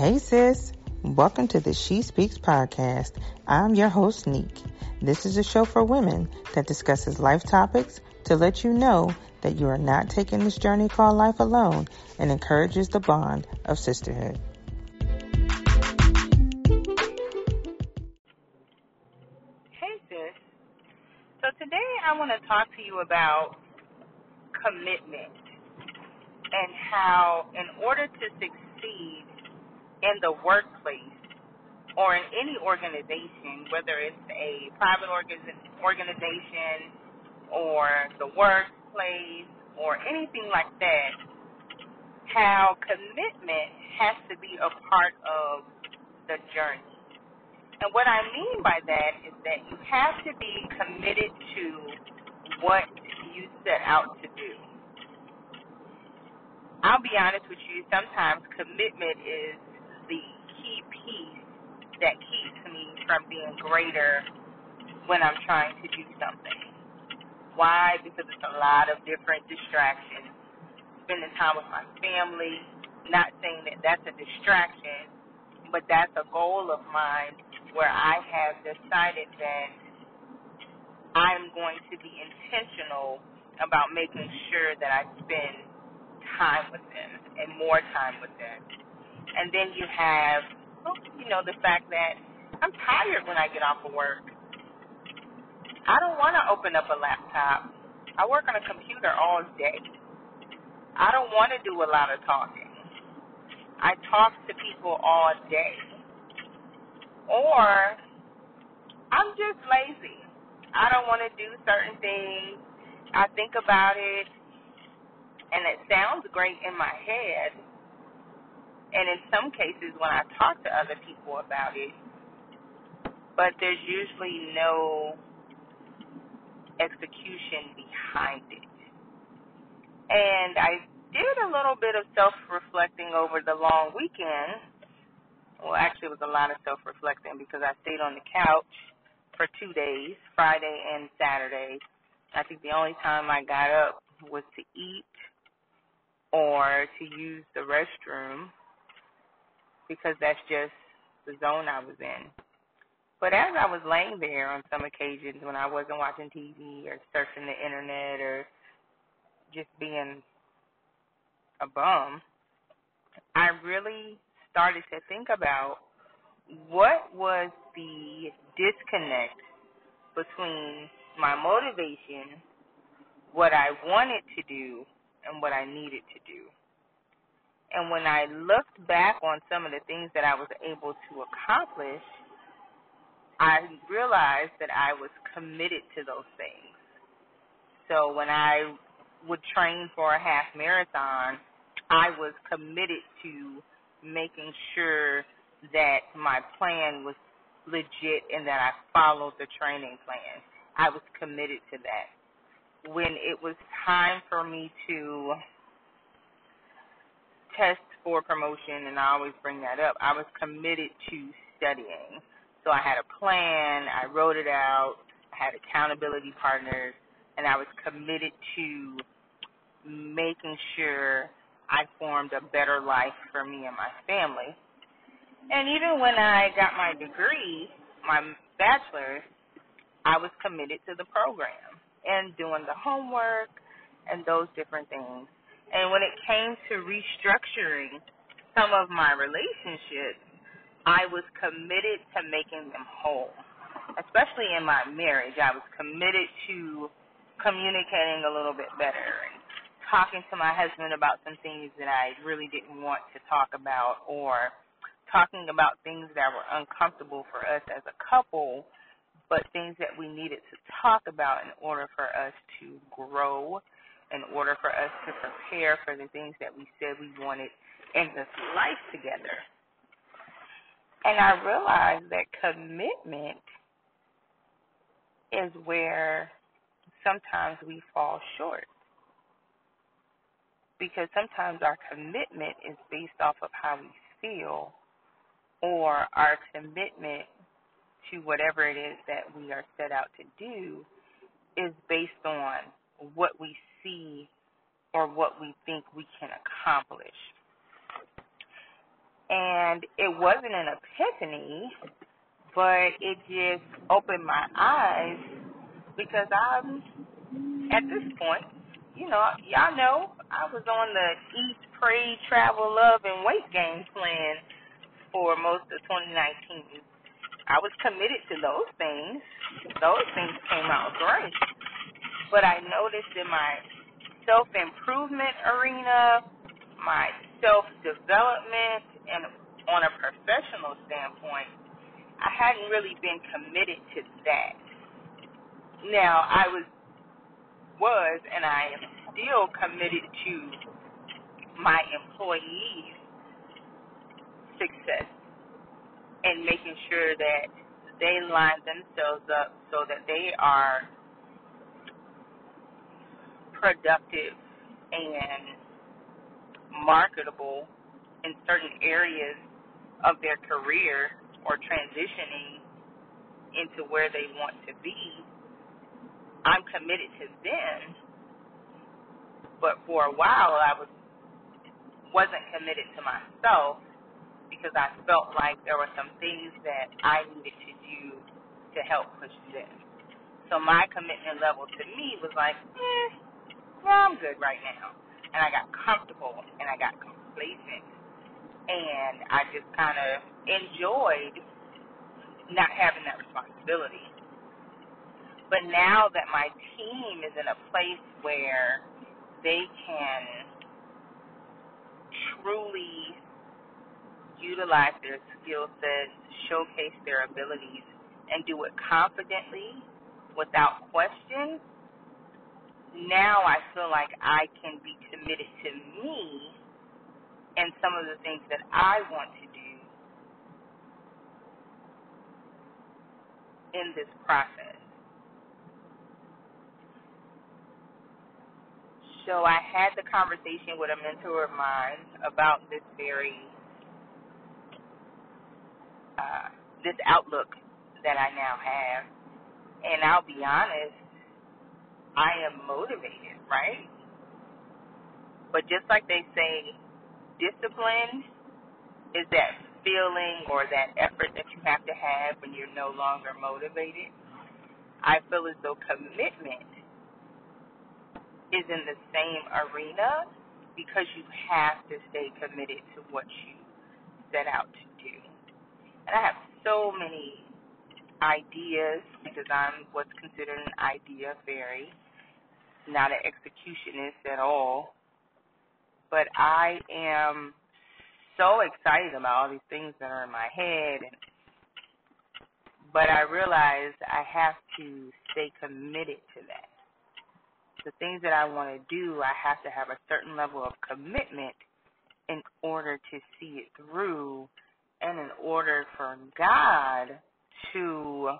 Hey sis, welcome to the She Speaks podcast. I'm your host Neek. This is a show for women that discusses life topics to let you know that you are not taking this journey called life alone and encourages the bond of sisterhood. Hey sis. So today I want to talk to you about commitment and how in order to succeed in the workplace or in any organization, whether it's a private organization or the workplace or anything like that, how commitment has to be a part of the journey. And what I mean by that is that you have to be committed to what you set out to do. I'll be honest with you, sometimes commitment is the key piece that keeps me from being greater when I'm trying to do something. Why? Because it's a lot of different distractions. Spending time with my family, not saying that that's a distraction, but that's a goal of mine where I have decided that I'm going to be intentional about making sure that I spend time with them and more time with them. And then you have, you know, the fact that I'm tired when I get off of work. I don't want to open up a laptop. I work on a computer all day. I don't want to do a lot of talking. I talk to people all day or I'm just lazy. I don't want to do certain things. I think about it, and it sounds great in my head. And in some cases, when I talk to other people about it, but there's usually no execution behind it. And I did a little bit of self reflecting over the long weekend well, actually, it was a lot of self reflecting because I stayed on the couch for two days, Friday and Saturday. I think the only time I got up was to eat or to use the restroom because that's just the zone I was in. But as I was laying there on some occasions when I wasn't watching TV or surfing the internet or just being a bum, I really started to think about what was the disconnect between my motivation, what I wanted to do, and what I needed to do. And when I looked back on some of the things that I was able to accomplish, I realized that I was committed to those things. So when I would train for a half marathon, I was committed to making sure that my plan was legit and that I followed the training plan. I was committed to that. When it was time for me to test for promotion, and I always bring that up, I was committed to studying. So I had a plan, I wrote it out, I had accountability partners, and I was committed to making sure I formed a better life for me and my family. And even when I got my degree, my bachelor's, I was committed to the program and doing the homework and those different things. And when it came to restructuring some of my relationships, I was committed to making them whole. Especially in my marriage, I was committed to communicating a little bit better and talking to my husband about some things that I really didn't want to talk about or talking about things that were uncomfortable for us as a couple, but things that we needed to talk about in order for us to grow, in order for us to prepare for the things that we said we wanted in this life together. And I realized that commitment is where sometimes we fall short because sometimes our commitment is based off of how we feel or our commitment to whatever it is that we are set out to do is based on what we see or what we think we can accomplish. And it wasn't an epiphany, but it just opened my eyes because I'm at this point, you know, y'all know I was on the eat, pray, travel, love, and weight gain plan for most of 2019. I was committed to those things. Those things came out great. But I noticed in my self improvement arena, my self development, and on a professional standpoint, I hadn't really been committed to that. Now, I was, was, and I am still committed to my employees' success and making sure that they line themselves up so that they are productive and marketable in certain areas of their career or transitioning into where they want to be, I'm committed to them. But for a while, I was wasn't committed to myself because I felt like there were some things that I needed to do to help push them. So my commitment level to me was like, eh, I'm good right now. And I got comfortable and I got complacent. And I just kind of enjoyed not having that responsibility. But now that my team is in a place where they can truly utilize their skill sets, showcase their abilities, and do it confidently without question, now I feel like I can be committed to me and some of the things that I want to do in this process. So I had the conversation with a mentor of mine about this very uh, this outlook that I now have. And I'll be honest, I am motivated, right? But just like they say, discipline is that feeling or that effort that you have to have when you're no longer motivated. I feel as though commitment is in the same arena because you have to stay committed to what you set out to do. And I have so many ideas because I'm what's considered an idea fairy, not an executionist at all. But I am so excited about all these things that are in my head and but I realize I have to stay committed to that. The things that I want to do, I have to have a certain level of commitment in order to see it through and in order for God to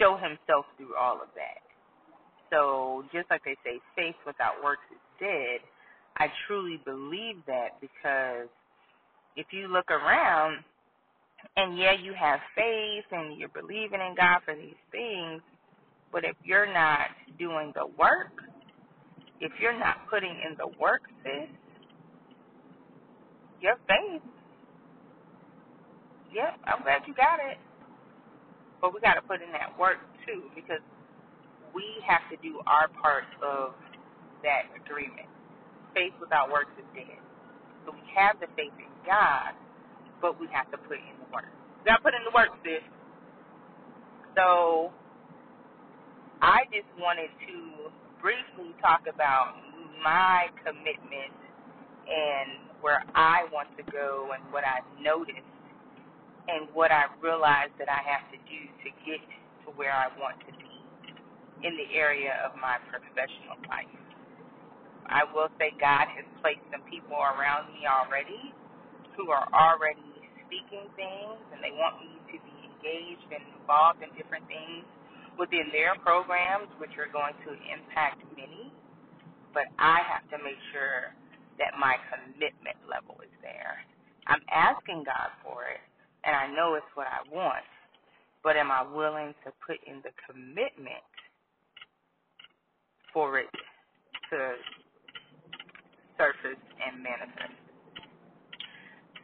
show himself through all of that. So, just like they say, faith without works is dead, I truly believe that because if you look around, and yeah, you have faith and you're believing in God for these things, but if you're not doing the work, if you're not putting in the work, sis, your faith. Yep, I'm glad you got it. But we got to put in that work too because we have to do our part of that agreement. Faith without works is dead. So we have the faith in God, but we have to put in the work. We got to put in the work, sis. So I just wanted to briefly talk about my commitment and where I want to go and what I've noticed and what I realized that I have to do to get to where I want to be in the area of my professional life. I will say God has placed some people around me already who are already speaking things and they want me to be engaged and involved in different things within their programs, which are going to impact many. But I have to make sure that my commitment level is there. I'm asking God for it, and I know it's what I want, but am I willing to put in the commitment for it to surface and manifest.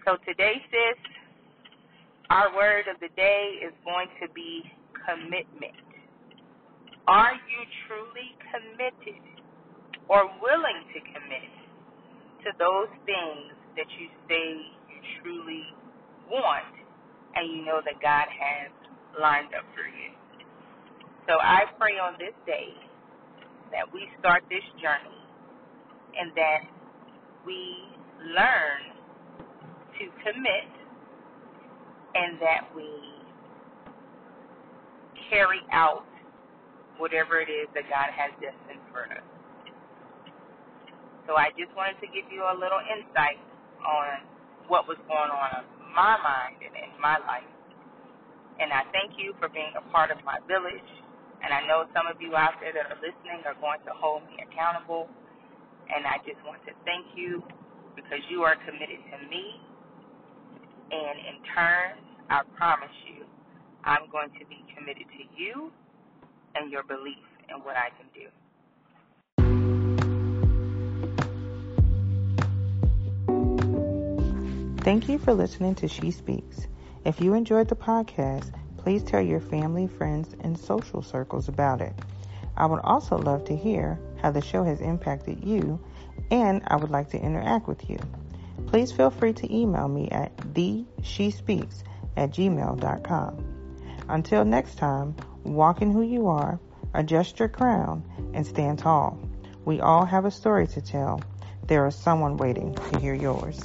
So today, sis, our word of the day is going to be commitment. Are you truly committed or willing to commit to those things that you say you truly want and you know that God has lined up for you? So I pray on this day that we start this journey and that we learn to commit and that we carry out whatever it is that God has destined for us. So I just wanted to give you a little insight on what was going on my mind and in my life. And I thank you for being a part of my village. And I know some of you out there that are listening are going to hold me accountable. And I just want to thank you because you are committed to me. And in turn, I promise you, I'm going to be committed to you and your belief in what I can do. Thank you for listening to She Speaks. If you enjoyed the podcast, please tell your family, friends, and social circles about it. I would also love to hear how the show has impacted you, and I would like to interact with you. Please feel free to email me at theshespeaks at gmail.com. Until next time, walk in who you are, adjust your crown, and stand tall. We all have a story to tell. There is someone waiting to hear yours.